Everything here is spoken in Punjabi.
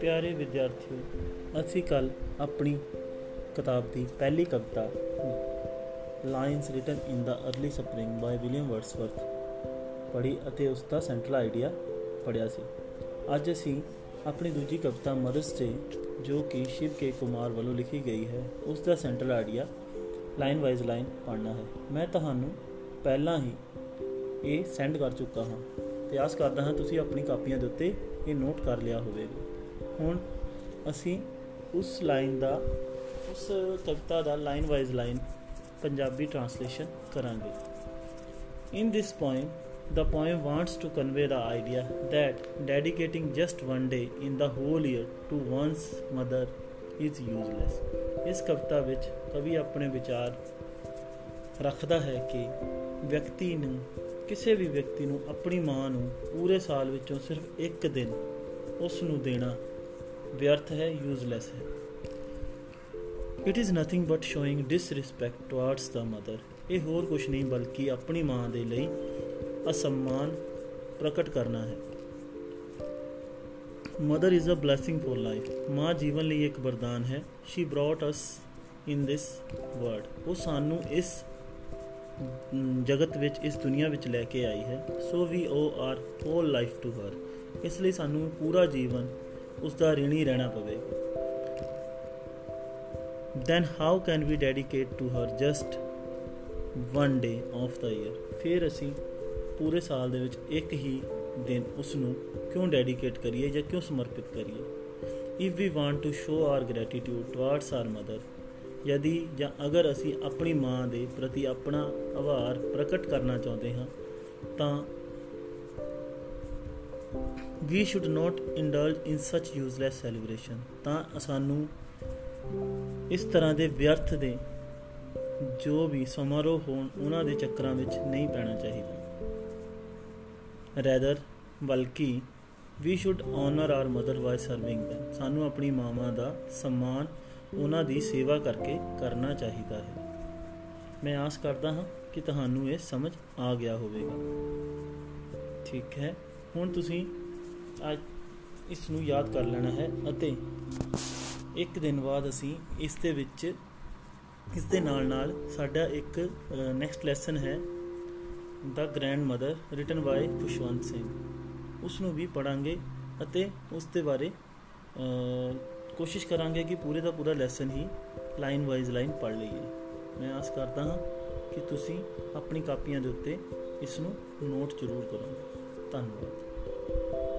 ਪਿਆਰੇ ਵਿਦਿਆਰਥੀਓ, ਅਸੀਂ ਕੱਲ ਆਪਣੀ ਕਿਤਾਬ ਦੀ ਪਹਿਲੀ ਕਵਿਤਾ lines written in the early spring by William Wordsworth ਪੜ੍ਹੀ ਅਤੇ ਉਸ ਦਾ ਸੈਂਟਰਲ ਆਈਡੀਆ ਪੜਿਆ ਸੀ। ਅੱਜ ਅਸੀਂ ਆਪਣੀ ਦੂਜੀ ਕਵਿਤਾ ਮਦਰਸ ਡੇ ਜੋ ਕਿ ਸ਼ਿਵ ਕੇ ਕੁਮਾਰ ਵੱਲੋਂ ਲਿਖੀ ਗਈ ਹੈ, ਉਸ ਦਾ central idea line wise line ਪੜ੍ਹਨਾ ਹੈ। ਮੈਂ ਤੁਹਾਨੂੰ ਪਹਿਲਾਂ ਹੀ ਇਹ ਸੈਂਡ ਕਰ ਚੁੱਕਾ ਹਾਂ। ਤੇ ਆਸ ਕਰਦਾ ਹਾਂ ਤੁਸੀਂ ਆਪਣੀ ਕਾਪੀਆਂ ਦੇ ਉੱਤੇ ਇਹ ਨੋਟ ਕਰ ਲਿਆ ਹੋਵੇਗਾ। ਹੁਣ ਅਸੀਂ ਉਸ ਲਾਈਨ ਦਾ, ਉਸ ਕਵਿਤਾ ਦਾ line wise line Punjabi translation ਕਰਾਂਗੇ। In this poem the poem wants to convey the idea that dedicating just one day in the whole year to one's mother is useless ਇਸ ਕਵਿਤਾ ਵਿੱਚ ਕਵੀ ਆਪਣੇ ਵਿਚਾਰ ਰੱਖਦਾ ਹੈ ਕਿ ਵਿਅਕਤੀ ਨੂੰ ਕਿਸੇ ਵੀ ਵਿਅਕਤੀ ਨੂੰ ਆਪਣੀ ਮਾਂ ਨੂੰ ਪੂਰੇ ਸਾਲ ਵਿੱਚੋਂ ਸਿਰਫ ਇੱਕ ਦਿਨ ਉਸ ਨੂੰ ਦੇਣਾ ਵਿਅਰਥ ਹੈ ਯੂਜ਼ਲੈਸ ਹੈ। It is nothing but showing disrespect towards the mother ਇਹ ਹੋਰ ਕੁਝ ਨਹੀਂ, ਬਲਕਿ ਆਪਣੀ ਮਾਂ ਦੇ ਲਈ ਅਸਮਾਨ ਪ੍ਰਕਟ ਕਰਨਾ ਹੈ। Mother is a blessing for life ਮਾਂ ਜੀਵਨ ਲਈ ਇੱਕ ਵਰਦਾਨ ਹੈ। She brought us in this world ਉਹ ਸਾਨੂੰ ਇਸ ਜਗਤ ਵਿੱਚ ਇਸ ਦੁਨੀਆ ਵਿੱਚ ਲੈ ਕੇ ਆਈ ਹੈ so we owe our whole life to her ਇਸ ਲਈ ਸਾਨੂੰ ਪੂਰਾ ਜੀਵਨ ਉਸ ਦਾ ਰਿਣੀ ਰਹਿਣਾ ਪਵੇਗਾ then how can we dedicate to her just one day of the year? ਫਿਰ ਅਸੀਂ ਪੂਰੇ ਸਾਲ ਦੇ ਵਿੱਚ ਇੱਕ ਹੀ ਦਿਨ ਉਸ ਨੂੰ ਕਿਉਂ ਡੈਡੀਕੇਟ ਕਰੀਏ ਜਾਂ ਕਿਉਂ ਸਮਰਪਿਤ ਕਰੀਏ? If we want to show our gratitude towards our mother ਯਦੀ ਜਾਂ ਅਗਰ ਅਸੀਂ ਆਪਣੀ ਮਾਂ ਦੇ ਪ੍ਰਤੀ ਆਪਣਾ ਆਭਾਰ ਪ੍ਰਕਟ ਕਰਨਾ ਚਾਹੁੰਦੇ ਹਾਂ, ਤਾਂ ਵੀ ਸ਼ੁੱਡ ਨਾਟ ਇੰਡਲਜ ਇਨ ਸੱਚ ਯੂਜ਼ਲੈਸ ਸੈਲੀਬ੍ਰੇਸ਼ਨ ਤਾਂ ਸਾਨੂੰ ਇਸ ਤਰ੍ਹਾਂ ਦੇ ਵਿਅਰਥ ਦੇ ਜੋ ਵੀ ਸਮਾਰੋਹ ਹੋਣ, ਉਹਨਾਂ ਦੇ ਚੱਕਰਾਂ ਵਿੱਚ ਨਹੀਂ ਪੈਣਾ ਚਾਹੀਦਾ। ਰੈਦਰ ਬਲਕਿ we should honour our mother by serving them. ਸਾਨੂੰ ਆਪਣੀ ਮਾਵਾਂ ਦਾ ਸਨਮਾਨ ਉਹਨਾਂ ਦੀ ਸੇਵਾ ਕਰਕੇ ਕਰਨਾ ਚਾਹੀਦਾ ਹੈ। ਮੈਂ ਆਸ ਕਰਦਾ ਹਾਂ ਕਿ ਤੁਹਾਨੂੰ ਇਹ ਸਮਝ ਆ ਗਿਆ ਹੋਵੇਗਾ। ਠੀਕ ਹੈ, ਹੁਣ ਤੁਸੀਂ ਅੱਜ ਇਸ ਨੂੰ ਯਾਦ ਕਰ ਲੈਣਾ ਹੈ ਅਤੇ ਇੱਕ ਦਿਨ ਬਾਅਦ ਅਸੀਂ ਇਸ ਦੇ ਵਿੱਚ, ਇਸ ਦੇ ਨਾਲ ਨਾਲ ਸਾਡਾ ਇੱਕ ਨੈਕਸਟ ਲੈਸਨ ਹੈ the grandmother written by Khushwant Singh. ਉਸ ਨੂੰ ਵੀ ਪੜਾਂਗੇ ਅਤੇ ਉਸ ਦੇ ਬਾਰੇ ਕੋਸ਼ਿਸ਼ ਕਰਾਂਗੇ ਕਿ ਪੂਰੇ ਦਾ ਪੂਰਾ ਲੈਸਨ ਹੀ ਲਾਈਨ ਵਾਈਜ਼ ਲਾਈਨ ਪੜ੍ਹ ਲਈਏ। ਮੈਂ ਆਸ ਕਰਦਾ ਹਾਂ ਕਿ ਤੁਸੀਂ ਆਪਣੀ ਕਾਪੀਆਂ ਦੇ ਉੱਤੇ ਇਸ ਨੂੰ ਨੋਟ ਜ਼ਰੂਰ ਕਰੋਗੇ। ਧੰਨਵਾਦ।